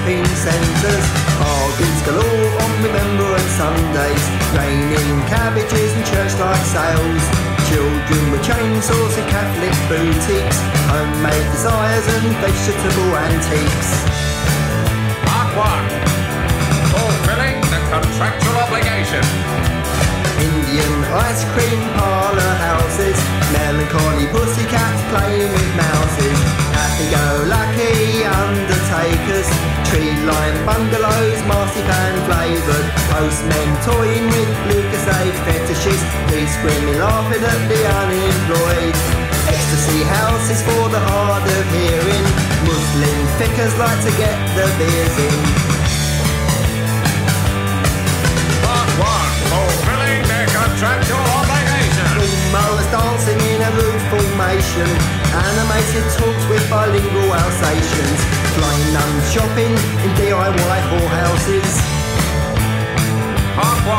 Shopping centres, bargains galore on Remembrance Sundays, raining cabbages and church-like sales, children with chainsaws in Catholic boutiques, homemade desires and vegetable antiques. Part 1. Fulfilling the contractual obligation. Indian ice cream parlour houses, melancholy pussycats playing with mouses, happy-go-lucky undertakers, tree-lined bungalows, marzipan flavoured, postmen toying with Lucozade fetishes, police screaming laughing at the unemployed, ecstasy houses for the hard of hearing, Muslim fickers like to get the beers in. Part 1. Fulfilling their contractual obligation. Mowers dancing in a roof formation Animated talks with bilingual Alsatians. Flying nuns shopping in DIY whorehouses. Part 1.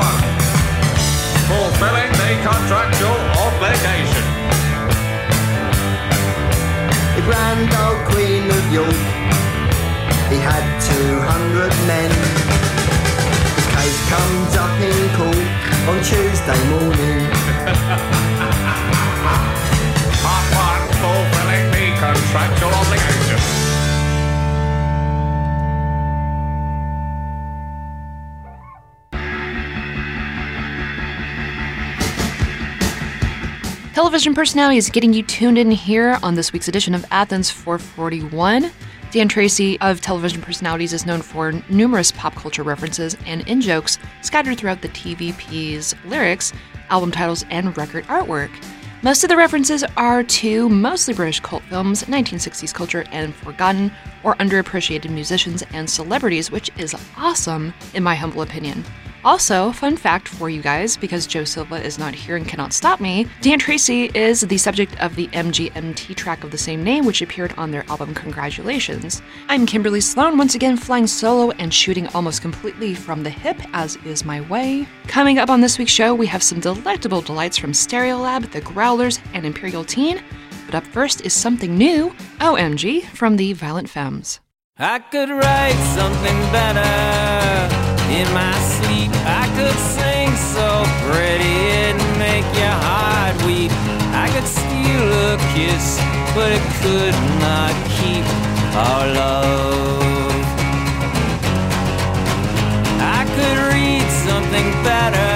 Fulfilling the contractual obligation. The grand old Queen of York. He had 200 men. His case comes up in court on Tuesday morning. contractual obligation. Television personalities is getting you tuned in here on this week's edition of Athens 441. Dan Treacy of Television Personalities is known for numerous pop culture references and in jokes scattered throughout the TVP's lyrics, album titles, and record artwork. Most of the references are to mostly British cult films, 1960s culture, and forgotten or underappreciated musicians and celebrities, which is awesome, in my humble opinion. Also, fun fact for you guys, because Joe Silva is not here and cannot stop me, Dan Treacy is the subject of the MGMT track of the same name, which appeared on their album Congratulations. I'm Kimberly Sloan, once again flying solo and shooting almost completely from the hip, as is my way. Coming up on this week's show, we have some delectable delights from Stereolab, The Growlers, and Imperial Teen. But up first is something new, OMG, from the Violent Femmes. I could write something better in my sleep. I could sing so pretty it'd make your heart weep. I could steal a kiss, but it could not keep our love. I could read something better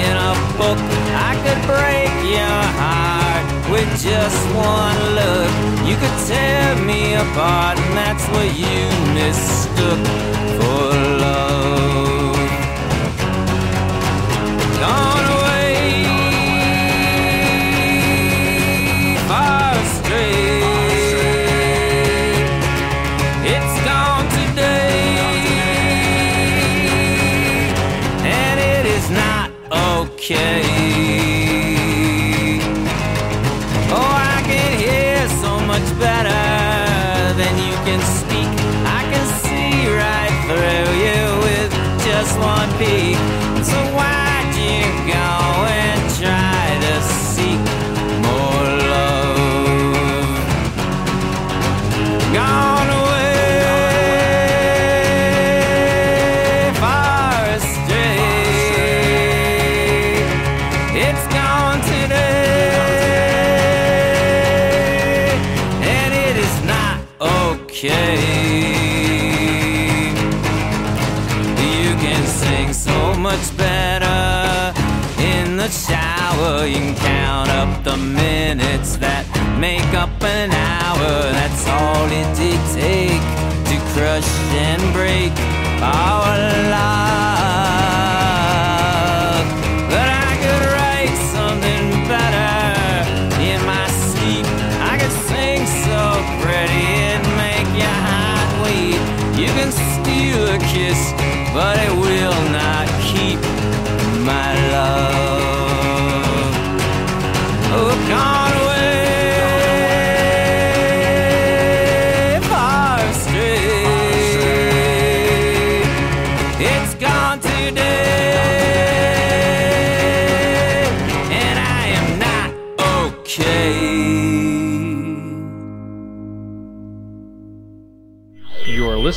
in a book. I could break your heart with just one look. You could tear me apart, and that's what you mistook for love. Gone away, far. It's gone today, and it is not okay. Oh, I can hear so much better than you can speak. I can see right through you with just one peek. The minutes that make up an hour. That's all it did take to crush and break our love. But I could write something better in my sleep. I could sing so pretty and make your heart wait. You can steal a kiss, but it will not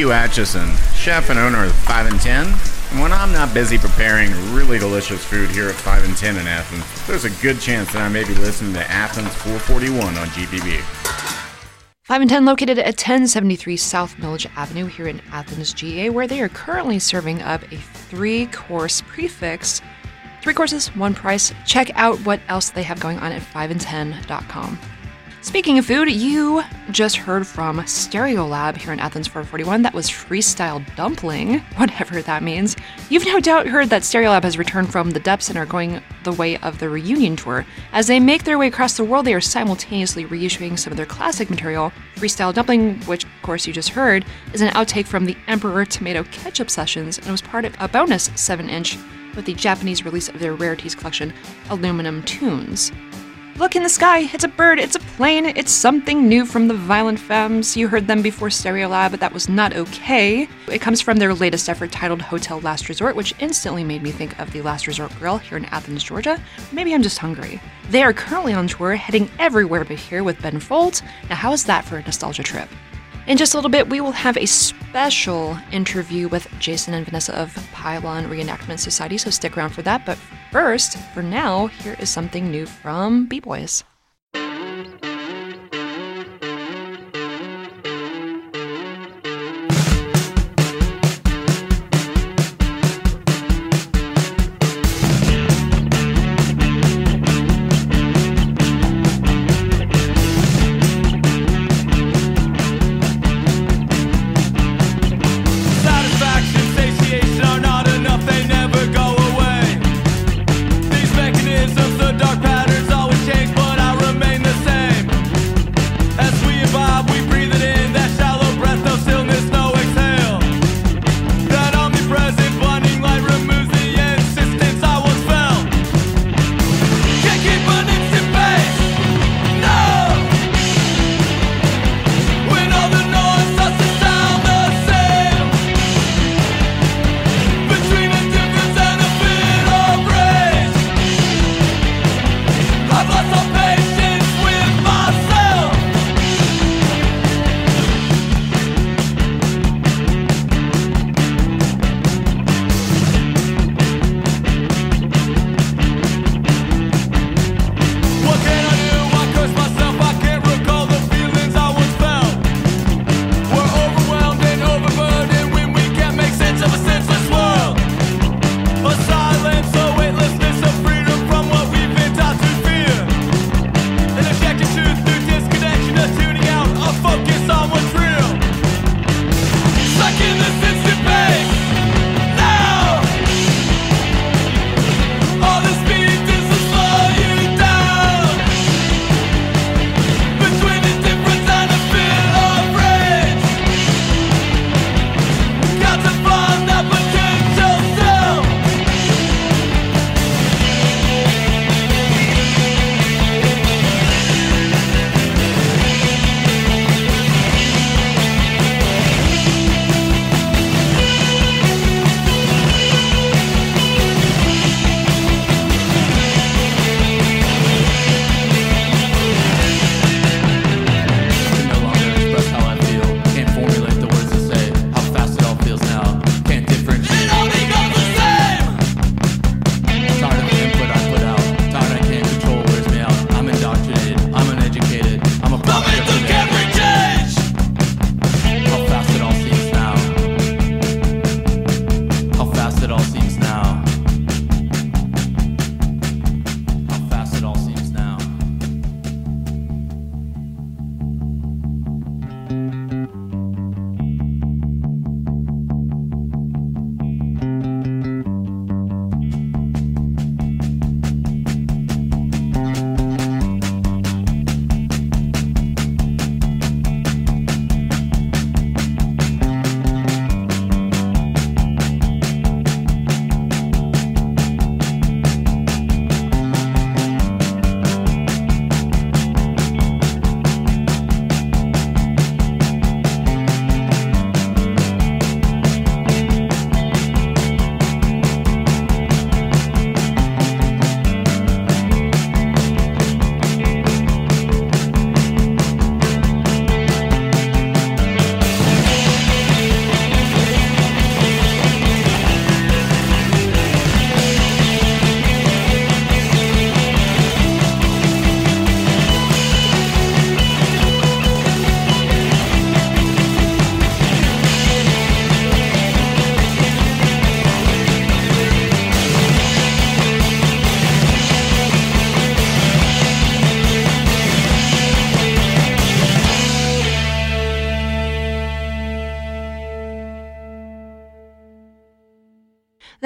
Hugh Acheson, chef and owner of 5 and 10. And when I'm not busy preparing really delicious food here at 5 and 10 in Athens, there's a good chance that I may be listening to Athens 441 on GPB. 5 and 10 located at 1073 South Milledge Avenue here in Athens, GA, where they are currently serving up a three course prix fixe. Three courses, one price. Check out what else they have going on at 5and10.com. Speaking of food, you just heard from Stereolab here in Athens 441. That was freestyle dumpling, whatever that means. You've no doubt heard that Stereolab has returned from the depths and are going the way of the reunion tour. As they make their way across the world, they are simultaneously reissuing some of their classic material. Freestyle dumpling, which of course you just heard, is an outtake from the Emperor Tomato Ketchup sessions and was part of a bonus 7 inch with the Japanese release of their rarities collection, Aluminum Tunes. Look in the sky, it's a bird, it's a plane, it's something new from the Violent Femmes. You heard them before Stereolab, but that was not okay. It comes from their latest effort titled Hotel Last Resort, which instantly made me think of the Last Resort Grill here in Athens, Georgia. Maybe I'm just hungry. They are currently on tour, heading everywhere but here with Ben Folds. Now, how is that for a nostalgia trip? In just a little bit, we will have a special interview with Jason and Vanessa of Pylon Reenactment Society, so stick around for that. But first, for now, here is something new from B Boys.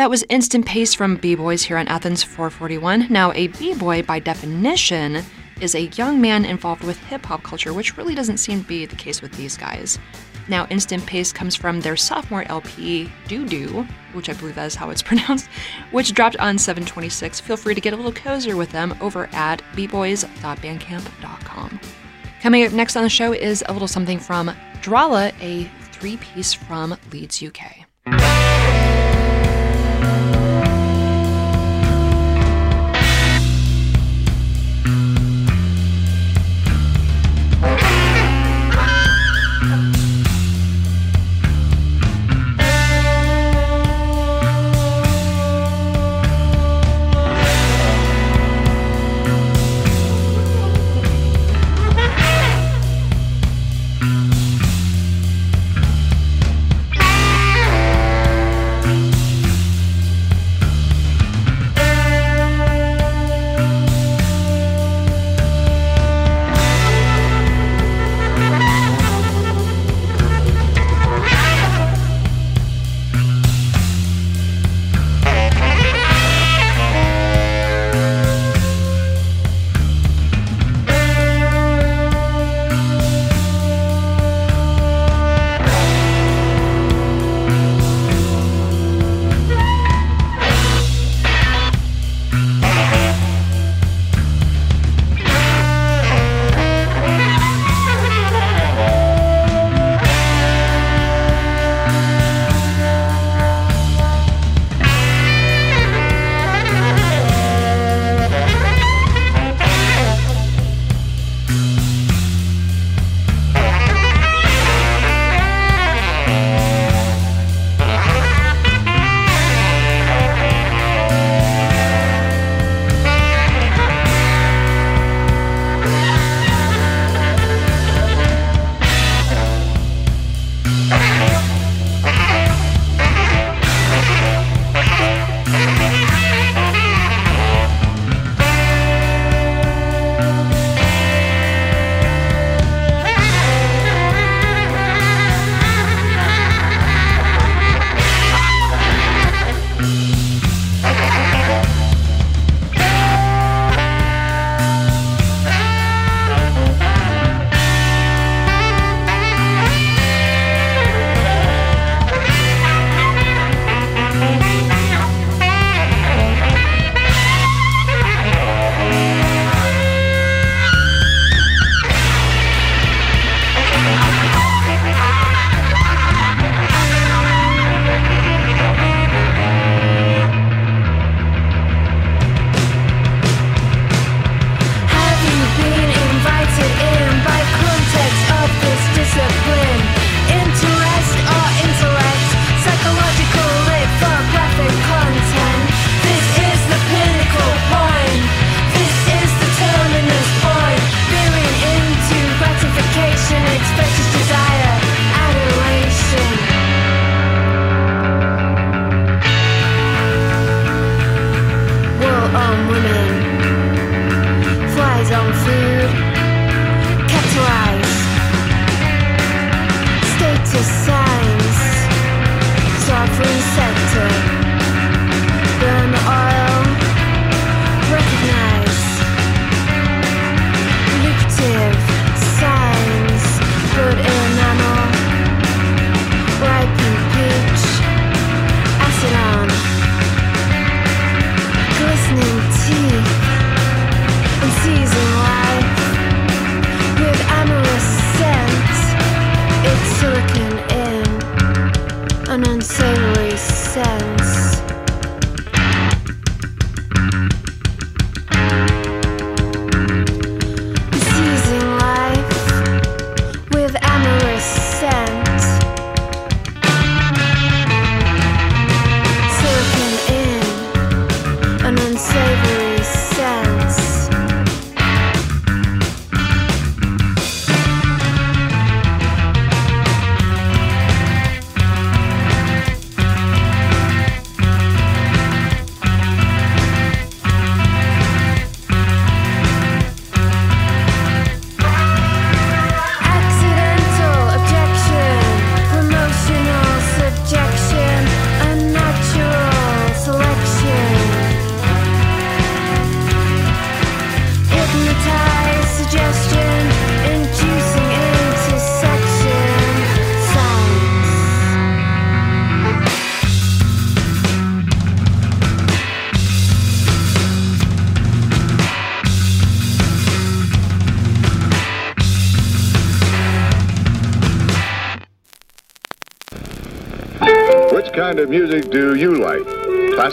That was Instant Pace from B Boys here on Athens 441. Now, a B Boy, by definition, is a young man involved with hip hop culture, which really doesn't seem to be the case with these guys. Now, Instant Pace comes from their sophomore LP, Doo Doo, which I believe that is how it's pronounced, which dropped on 726. Feel free to get a little cozier with them over at bboys.bandcamp.com. Coming up next on the show is a little something from Drahla, a three piece from Leeds, UK.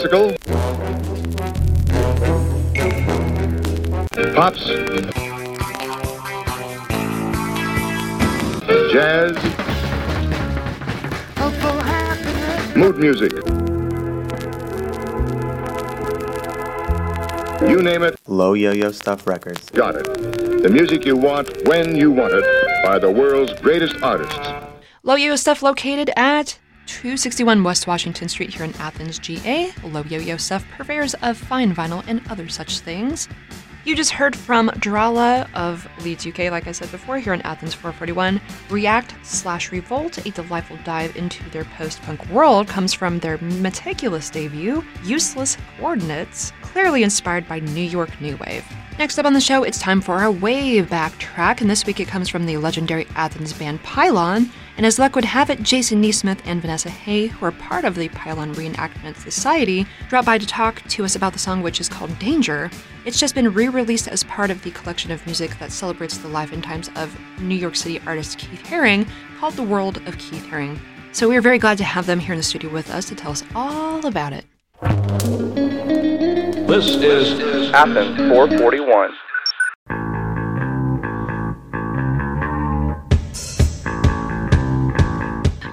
Classical? Pops? Jazz? Mood music? You name it, Low Yo Yo Stuff Records. got it. The music you want, when you want it, by the world's greatest artists. Low Yo-Yo Stuff located at 261 West Washington Street here in Athens, GA. Low Yo-Yo Stuff, purveyors of fine vinyl and other such things. You just heard from Drahla of Leeds, UK, like I said before, here in Athens 441. React slash Revolt, a delightful dive into their post punk world, comes from their meticulous debut, Useless Coordinates, clearly inspired by New York New Wave. Next up on the show, it's time for our way back track, and this week it comes from the legendary Athens band Pylon. And as luck would have it, Jason NeSmith and Vanessa Hay, who are part of the Pylon Reenactment Society, dropped by to talk to us about the song, which is called Danger. It's just been re released as part of the collection of music that celebrates the life and times of New York City artist Keith Haring, called The World of Keith Haring. So we are very glad to have them here in the studio with us to tell us all about it. This is Athens 441.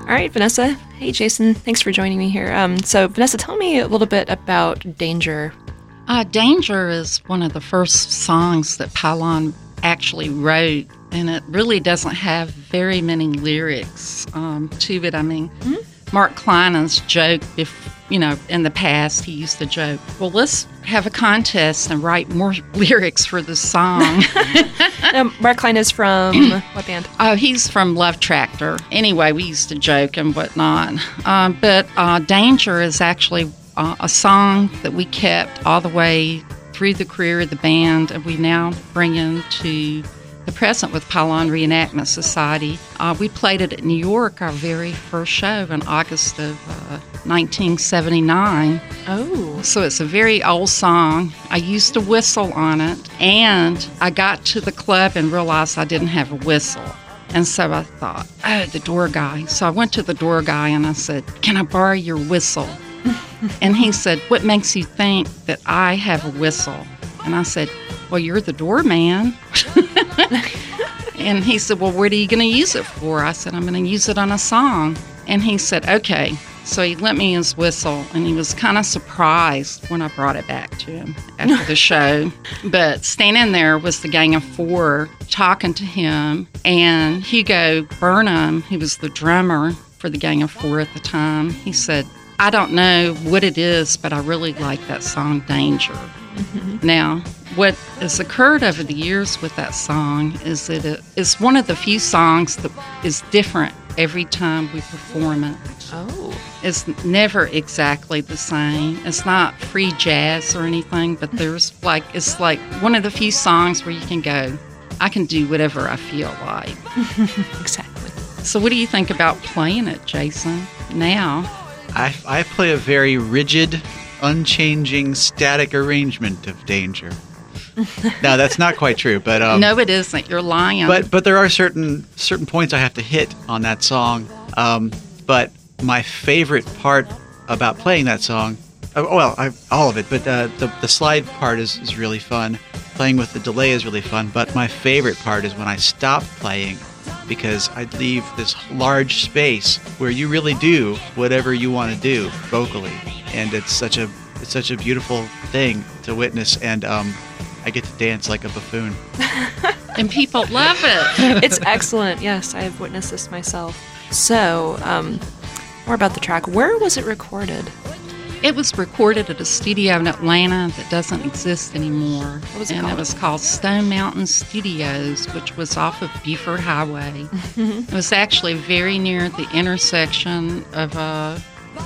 All right, Vanessa. Hey, Jason. Thanks for joining me here. Um, so, Vanessa, tell me a little bit about Danger. Uh, Danger is one of the first songs that Pylon actually wrote, and it really doesn't have very many lyrics um, to it. I mean, Mark Kleinen's joke, if you know, in the past, he used to joke, "Well, let's have a contest and write more lyrics for the song." Um, Mark Cline is from what band? Oh, he's from Love Tractor. Anyway, we used to joke and whatnot. Um, but uh, Danger is actually uh, a song that we kept all the way through the career of the band, and we now bring into the present with Pylon Reenactment Society. Uh, we played it at New York, our very first show in August of uh, 1979. Oh. So it's a very old song. I used to whistle on it, and I got to the club and realized I didn't have a whistle. And so I thought, oh, the door guy. So I went to the door guy and I said, Can I borrow your whistle? and he said, What makes you think that I have a whistle? And I said, Well, you're the doorman. and he said, Well, what are you going to use it for? I said, I'm going to use it on a song. And he said, Okay. So he lent me his whistle, and he was kind of surprised when I brought it back to him after the show. But standing there was the Gang of Four talking to him, and Hugo Burnham, who was the drummer for the Gang of Four at the time, he said, I don't know what it is, but I really like that song, Danger. Mm-hmm. Now, what has occurred over the years with that song is that it is one of the few songs that is different every time we perform it. Oh. It's never exactly the same. It's not free jazz or anything, but there's like, it's like one of the few songs where you can go, I can do whatever I feel like. exactly. So, what do you think about playing it, Jason, now? I, I play a very rigid, unchanging, static arrangement of danger. no, that's not quite true, but um, no, it isn't. You're lying. But but there are certain certain points I have to hit on that song. Um, but my favorite part about playing that song, uh, well, I, all of it, but uh, the the slide part is, is really fun. Playing with the delay is really fun. But my favorite part is when I stop playing because I'd leave this large space where you really do whatever you want to do vocally, and it's such a it's such a beautiful thing to witness, and um, I get to dance like a buffoon. and people love it. it's excellent. Yes, I have witnessed this myself. So, um, more about the track. Where was it recorded? It was recorded at a studio in Atlanta that doesn't exist anymore. What was it and called? it was called Stone Mountain Studios, which was off of Buford Highway. it was actually very near the intersection of uh,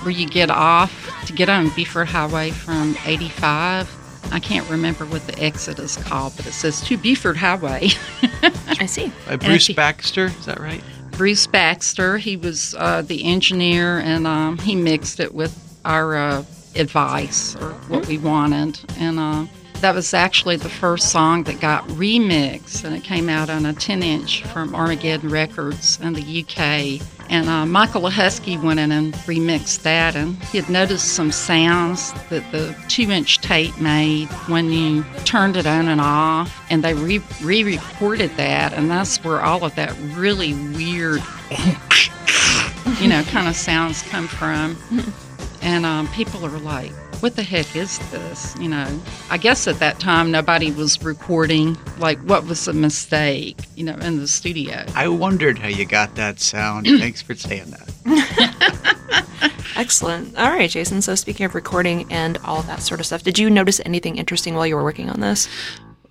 where you get off to get on Buford Highway from 85 I can't remember what the exit is called, but it says to Buford Highway. I see. By Bruce he- Baxter, is that right? Bruce Baxter, he was uh, the engineer, and um, he mixed it with our uh, advice or what we wanted. And uh, that was actually the first song that got remixed, and it came out on a 10 inch from Armageddon Records in the UK. And uh, Michael Lahusky went in and remixed that, and he had noticed some sounds that the two inch tape made when you turned it on and off, and they re recorded that, and that's where all of that really weird, you know, kind of sounds come from. And um, people are like, what the heck is this? You know, I guess at that time nobody was recording. Like, what was a mistake, you know, in the studio? I wondered how you got that sound. Thanks for saying that. Excellent. All right, Jason. So speaking of recording and all that sort of stuff, did you notice anything interesting while you were working on this?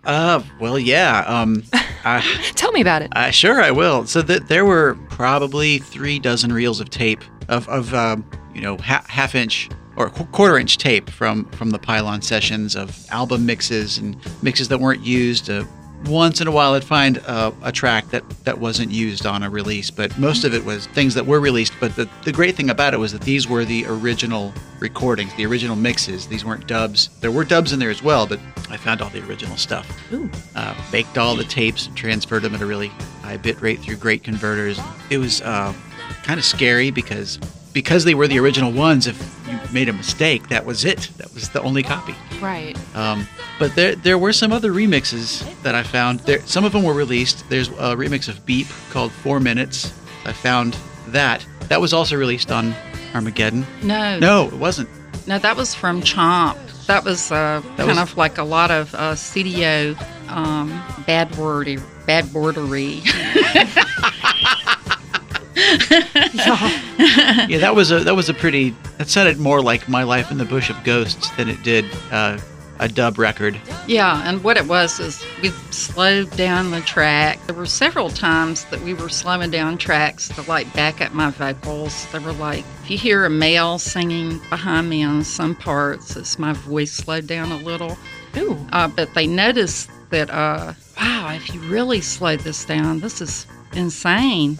Uh, well, yeah. Um, I, Tell me about it. Uh, sure, I will. So th- there were probably three dozen reels of tape of, of um, you know, ha- half inch or quarter inch tape from from the Pylon sessions of album mixes and mixes that weren't used. Uh, once in a while, I'd find uh, a track that, that wasn't used on a release, but most of it was things that were released. But the, the great thing about it was that these were the original recordings, the original mixes. These weren't dubs. There were dubs in there as well, but I found all the original stuff uh, baked all the tapes and transferred them at a really high bit rate through great converters. It was uh, kind of scary because because they were the original ones. If you made a mistake, that was it. That was the only copy. Right. Um, but there there were some other remixes that I found. There some of them were released. There's a remix of Beep called Four Minutes. I found that. That was also released on Armageddon. No. No, it wasn't. No, that was from Chomp. That was uh, That kind was- of like a lot of uh, studio um, bad wordy, bad wordery. yeah, that was a that was a pretty. That sounded more like My Life in the Bush of Ghosts than it did uh, a dub record. Yeah, and what it was is we slowed down the track. There were several times that we were slowing down tracks to like back up my vocals. They were like, if you hear a male singing behind me on some parts, it's my voice slowed down a little. Ooh. Uh, but they noticed that, uh, wow, if you really slow this down, this is insane.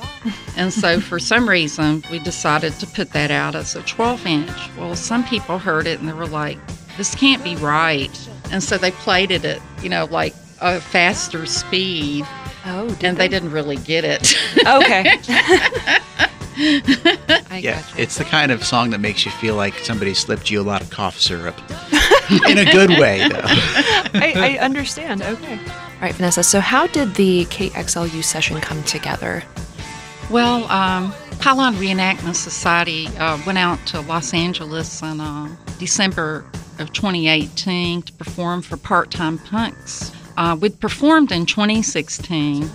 and so for some reason, we decided to put that out as a 12 inch. Well, some people heard it and they were like, this can't be right. And so they played it at, you know, like a faster speed. Oh, did and they? didn't really get it. Okay. I yeah, it's the kind of song that makes you feel like somebody slipped you a lot of cough syrup. In a good way, though. I, I understand. Okay. All right, Vanessa. So, how did the KXLU session come together? Well, um, Pylon Reenactment Society uh, went out to Los Angeles in uh, December of 2018 to perform for Part Time Punks. Uh, we'd performed in 2016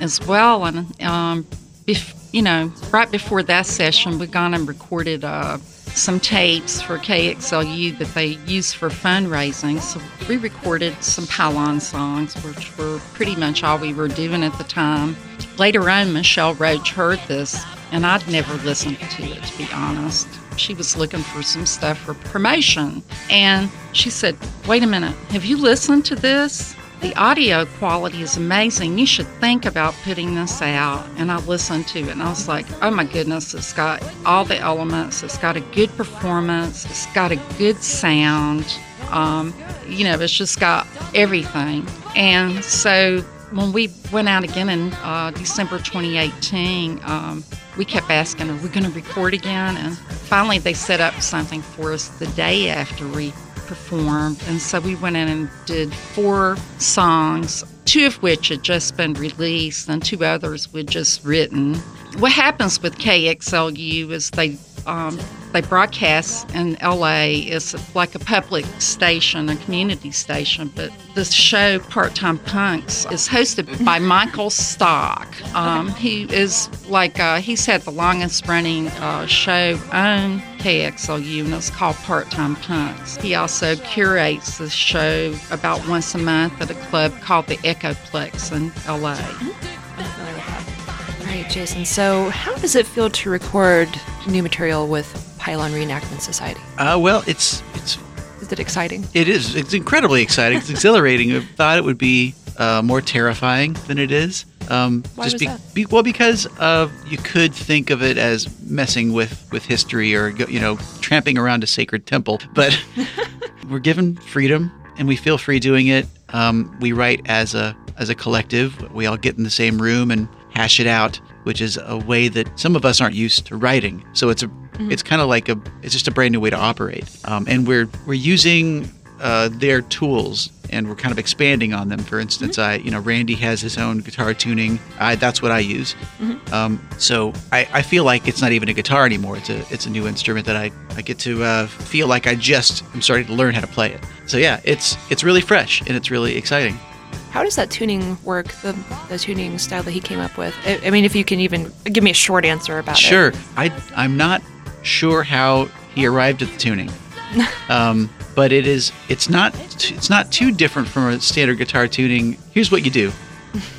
as well, and um, bef- you know, right before that session, we gone and recorded uh, some tapes for KXLU that they use for fundraising. So we recorded some Pylon songs, which were pretty much all we were doing at the time. Later on, Michelle Roach heard this, and I'd never listened to it, to be honest. She was looking for some stuff for promotion, and she said, Wait a minute, have you listened to this? The audio quality is amazing. You should think about putting this out. And I listened to it and I was like, oh my goodness, it's got all the elements. It's got a good performance. It's got a good sound. Um, you know, it's just got everything. And so when we went out again in uh, December 2018, um, we kept asking, are we going to record again? And finally, they set up something for us the day after we performed. And so we went in and did four songs, two of which had just been released, and two others we'd just written. What happens with KXLU is they um, they broadcast in LA. It's like a public station, a community station. But the show, Part Time Punks, is hosted by Michael Stock. Um, he is like uh, he's had the longest running uh, show on KXLU, and it's called Part Time Punks. He also curates the show about once a month at a club called the Echoplex in LA. Right, Jason. So, how does it feel to record new material with Pylon Reenactment Society? Uh, well, it's it's Is it exciting? It is. It's incredibly exciting. It's exhilarating. I thought it would be uh, more terrifying than it is. Um, Why just was be, that? be- well, because uh, you could think of it as messing with with history or you know tramping around a sacred temple, but we're given freedom and we feel free doing it. Um, we write as a as a collective. We all get in the same room and hash it out, which is a way that some of us aren't used to writing. So it's a it's kind of like a it's just a brand new way to operate. Um, and we're we're using uh, their tools and we're kind of expanding on them. For instance, I you know Randy has his own guitar tuning. I, that's what I use. Um, so I, I feel like it's not even a guitar anymore. It's a it's a new instrument that I, I get to uh, feel like I just am starting to learn how to play it. So yeah, it's it's really fresh and it's really exciting. How does that tuning work? The, the tuning style that he came up with. I, I mean, if you can even give me a short answer about Sure. it. I I'm not sure how he arrived at the tuning. um, but it is it's not it's not too different from a standard guitar tuning. Here's what you do.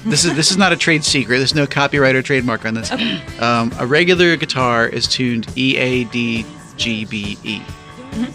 This is this is not a trade secret. There's no copyright or trademark on this. Um, a regular guitar is tuned E A D G B E.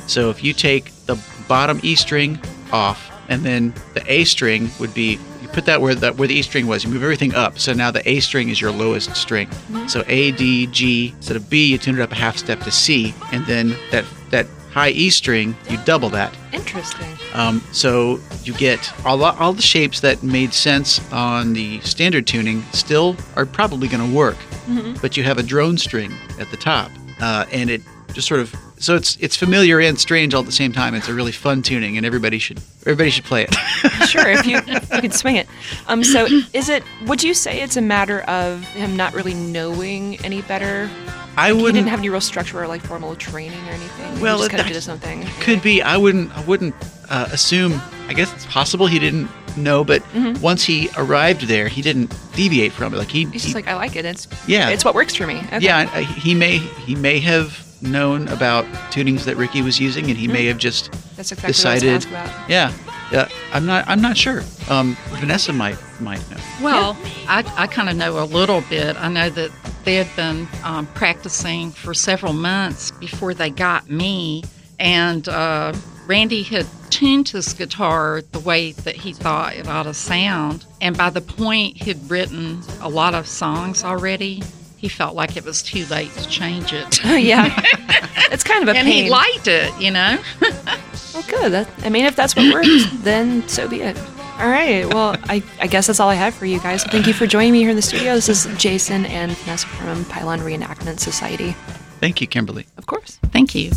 So if you take the bottom E string off, and then the A string would be you put that where that where the E string was. You move everything up. So now the A string is your lowest string. So A D G instead of B, you tune it up a half step to C, and then that that high E string you double that. Interesting. Um, so you get all, all the shapes that made sense on the standard tuning still are probably going to work, Mhm. but you have a drone string at the top, uh, and it just sort of so it's it's familiar and strange all at the same time. It's a really fun tuning, and everybody should everybody should play it. sure, if you, if you could swing it. Um, so is it? Would you say it's a matter of him not really knowing any better? I Like, wouldn't- He didn't have any real structure or like formal training or anything. Well, he just kind of did his own thing. Could be. I wouldn't. I wouldn't uh, assume. I guess it's possible he didn't know, but Mhm. once he arrived there, he didn't deviate from it. Like he, He's he just like, I like it. It's Yeah. It's what works for me. Okay. Yeah, he may he may have known about tunings that Ricky was using, and he may have just That's exactly decided. what I was about. Yeah, yeah. I'm not I'm not sure. Um, Vanessa might might know. Well, I, I kind of know a little bit. I know that they had been um, practicing for several months before they got me, and uh, Randy had tuned his guitar the way that he thought it ought to sound. And by the point he'd written a lot of songs already, he felt like it was too late to change it. yeah, it's kind of a and pain. he liked it, you know. Well, good. That, I mean, if that's what works, then so be it. All right. Well, I, I guess that's all I have for you guys. Thank you for joining me here in the studio. This is Jason and Vanessa from Pylon Reenactment Society. Thank you, Kimberly. Of course. Thank you.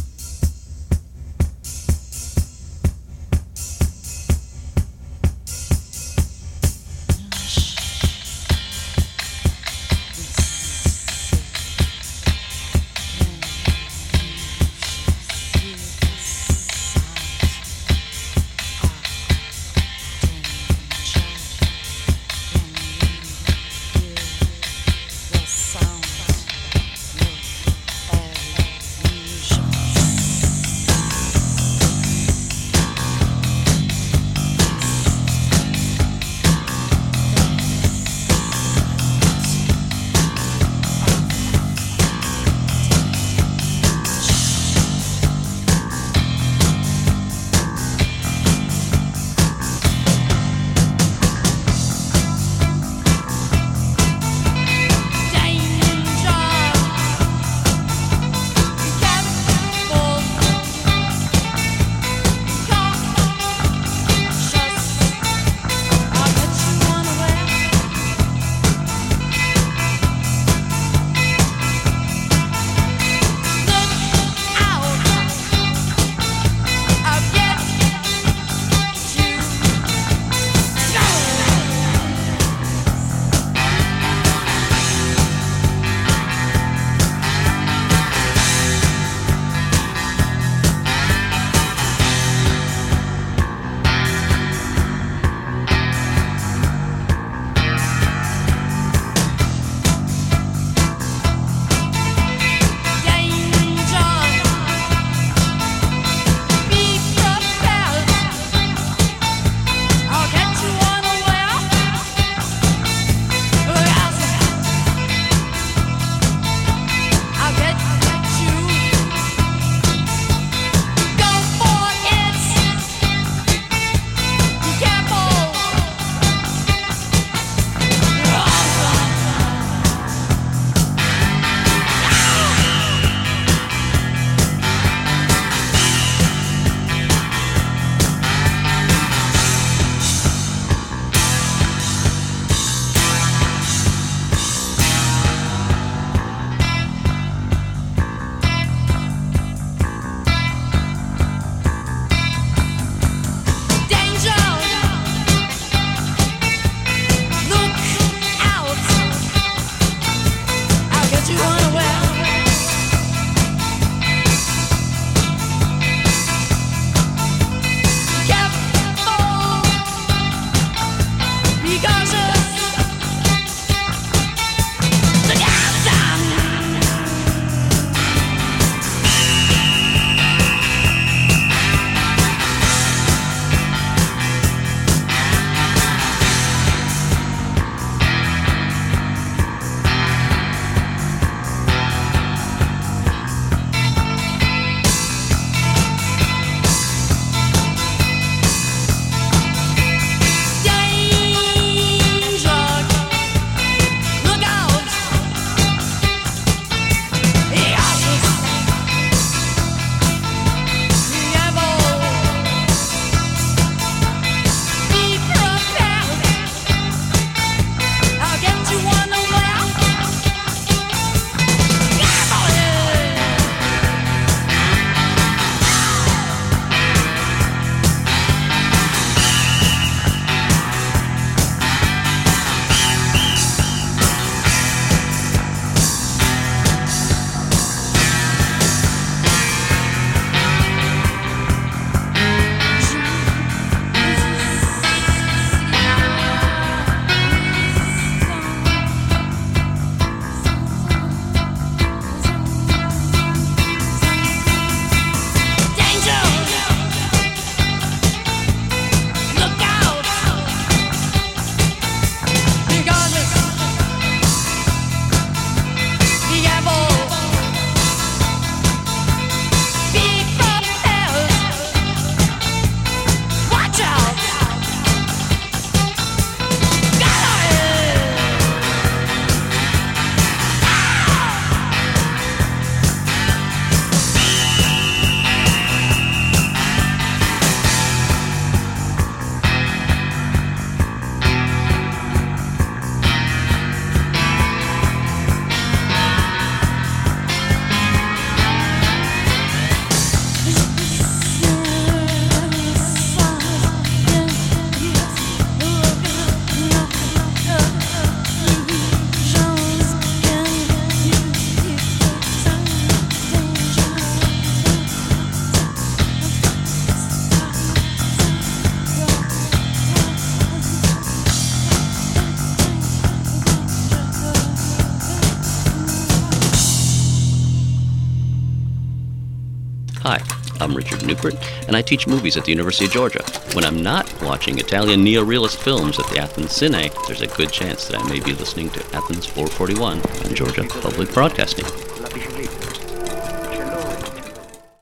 I'm Richard Newport, and I teach movies at the University of Georgia. When I'm not watching Italian neo-realist films at the Athens Cine, there's a good chance that I may be listening to Athens 441 on Georgia Public Broadcasting.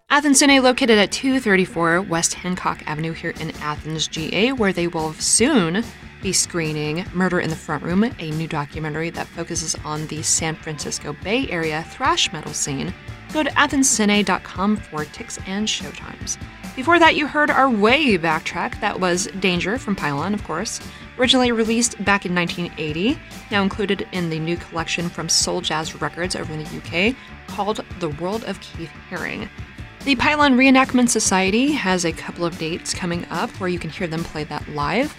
Athens Cine located at 234 West Hancock Avenue here in Athens, GA, where they will soon be screening Murder in the Front Row, a new documentary that focuses on the San Francisco Bay Area thrash metal scene. Go to athenscine.com for ticks and showtimes. Before that, you heard our way back track. That was Danger from Pylon, of course. Originally released back in 1980, now included in the new collection from Soul Jazz Records over in the UK called The World of Keith Haring. The Pylon Reenactment Society has a couple of dates coming up where you can hear them play that live.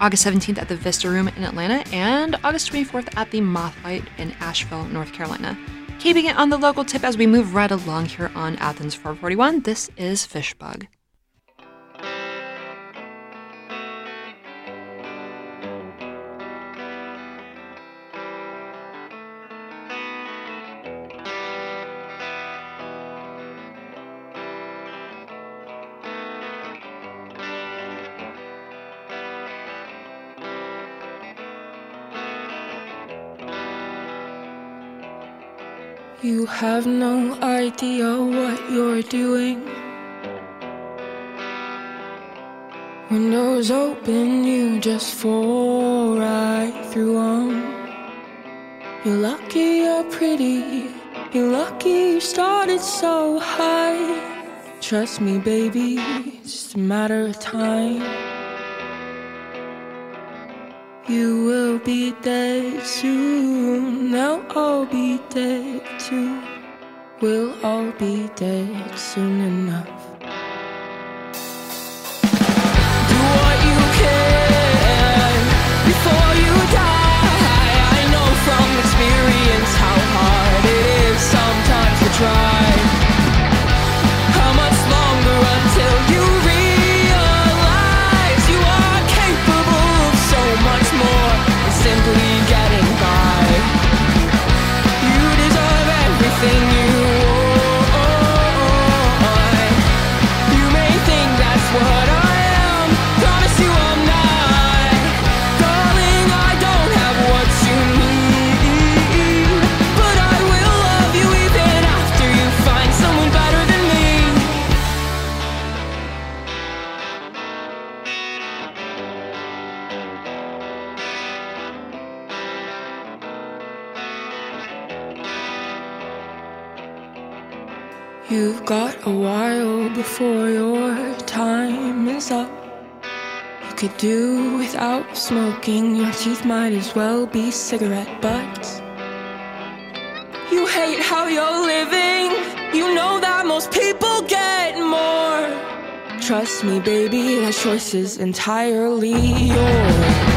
August 17th at the Vista Room in Atlanta and August 24th at the Mothlight in Asheville, North Carolina. Keeping it on the local tip as we move right along here on Athens 441, this is Fishbug. You have no idea what you're doing. Windows open, you just fall right through 'em. You're lucky you're pretty. You're lucky you started so high. Trust me, baby, it's just a matter of time. You will be dead soon. Now I'll be dead too. We'll all be dead soon enough. Do what you can before you die. I know from experience how hard it is sometimes to try. Got a while before your time is up. You could do without smoking, your teeth might as well be cigarette butts. You hate how you're living, you know that most people get more. Trust me, baby, that choice is entirely yours.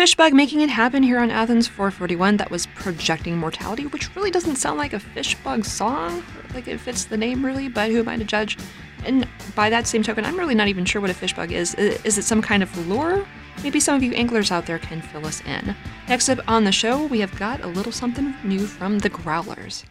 Band Fishbug making it happen here on Athens 441. That was Projecting Mortality, which really doesn't sound like a Fishbug song. Like it fits the name really, but who am I to judge? And by that same token, I'm really not even sure what a fishbug is. Is it some kind of lure? Maybe some of you anglers out there can fill us in. Next up on the show, we have got a little something new from the Growlers.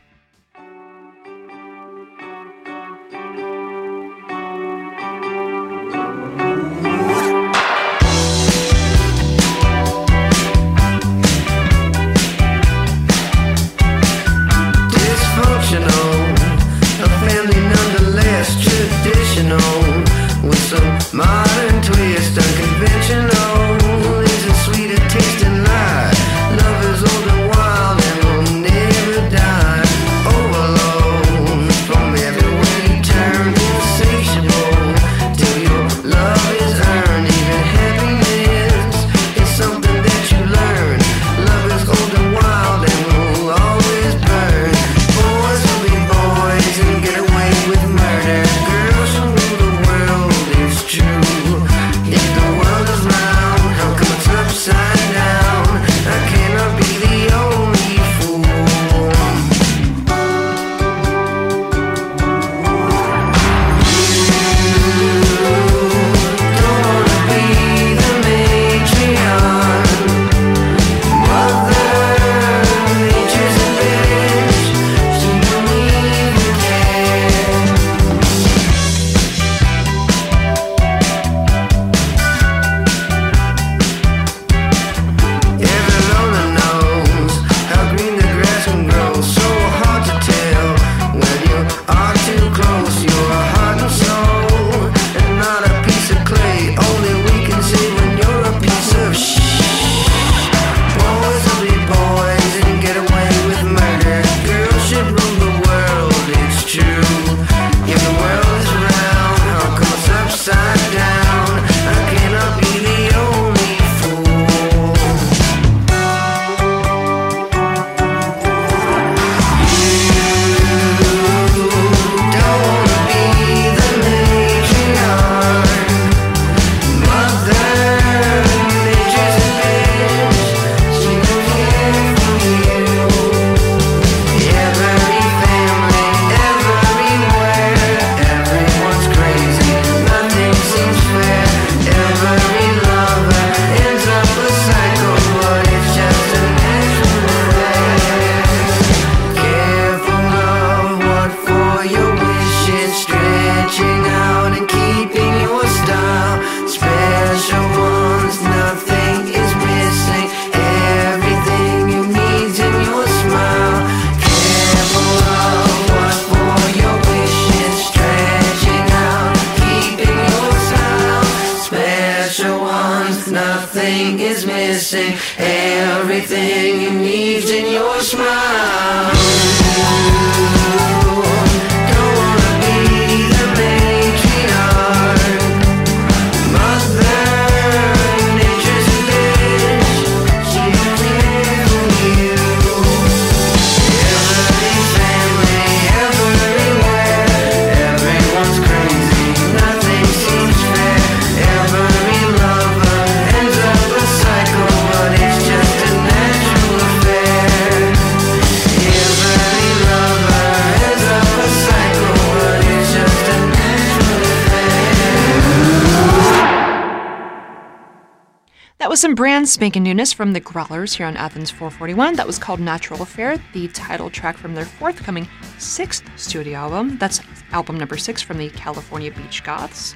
Some brand spanking newness from the Growlers here on Athens 441. That was called Natural Affair, the title track from their forthcoming sixth studio album. That's album number six from the California Beach Goths.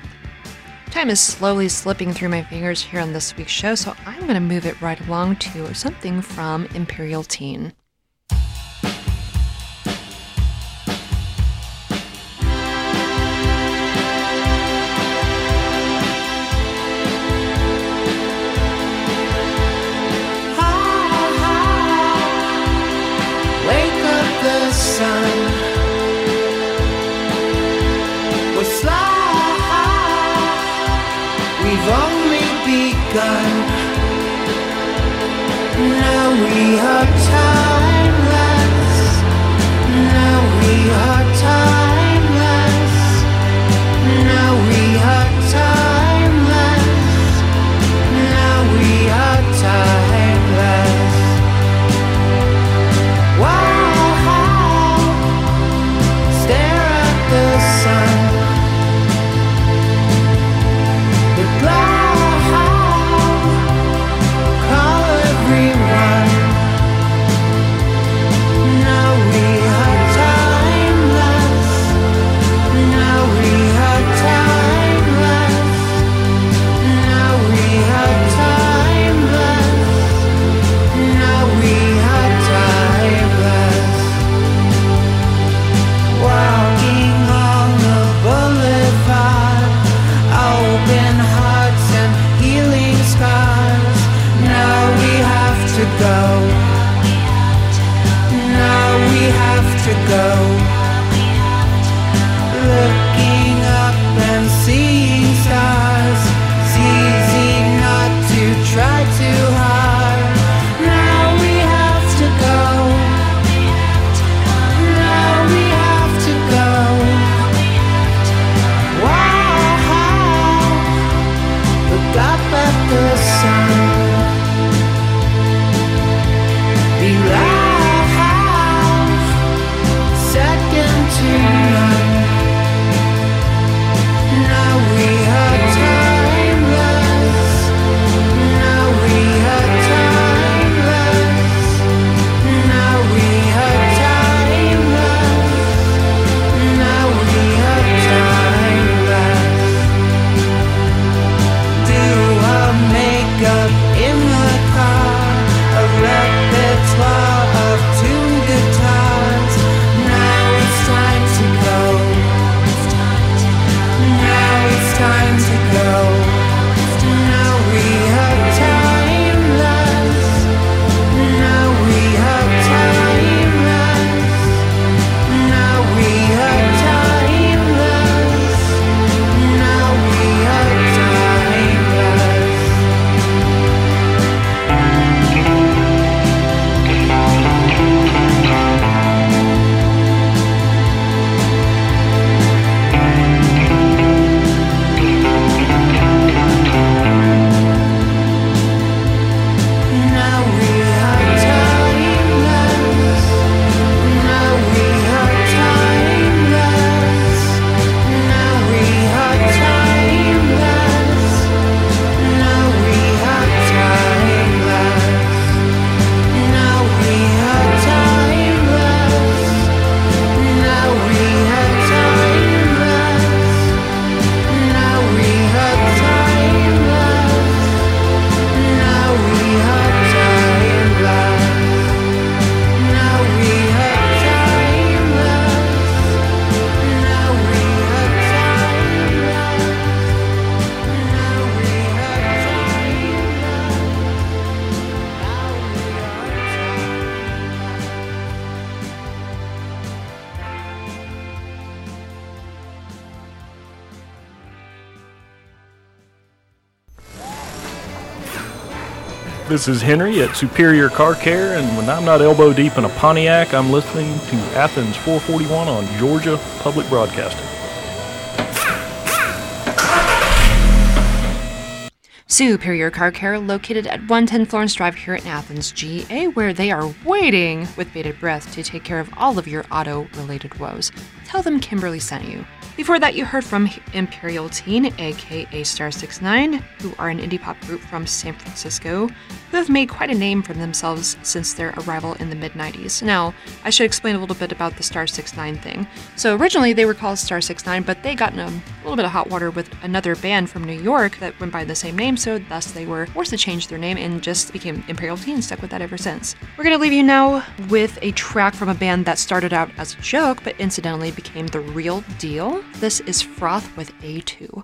Time is slowly slipping through my fingers here on this week's show, so I'm going to move it right along to something from Imperial Teen. We are timeless. This is Henry at Superior Car Care, and when I'm not elbow deep in a Pontiac, I'm listening to Athens 441 on Georgia Public Broadcasting. Superior Car Care, located at 110 Florence Drive here in Athens, GA, where they are waiting with bated breath to take care of all of your auto related woes. Tell them Kimberly sent you. Before that, you heard from Imperial Teen, aka Star 69, who are an indie pop group from San Francisco, who have made quite a name for themselves since their arrival in the mid 90s. Now, I should explain a little bit about the Star 69 thing. So, originally they were called Star 69, but they got in a little bit of hot water with another band from New York that went by the same name, so thus they were forced to change their name and just became Imperial Teen and stuck with that ever since. We're to leave you now with a track from a band that started out as a joke, but incidentally became the real deal. This is Froth with A2.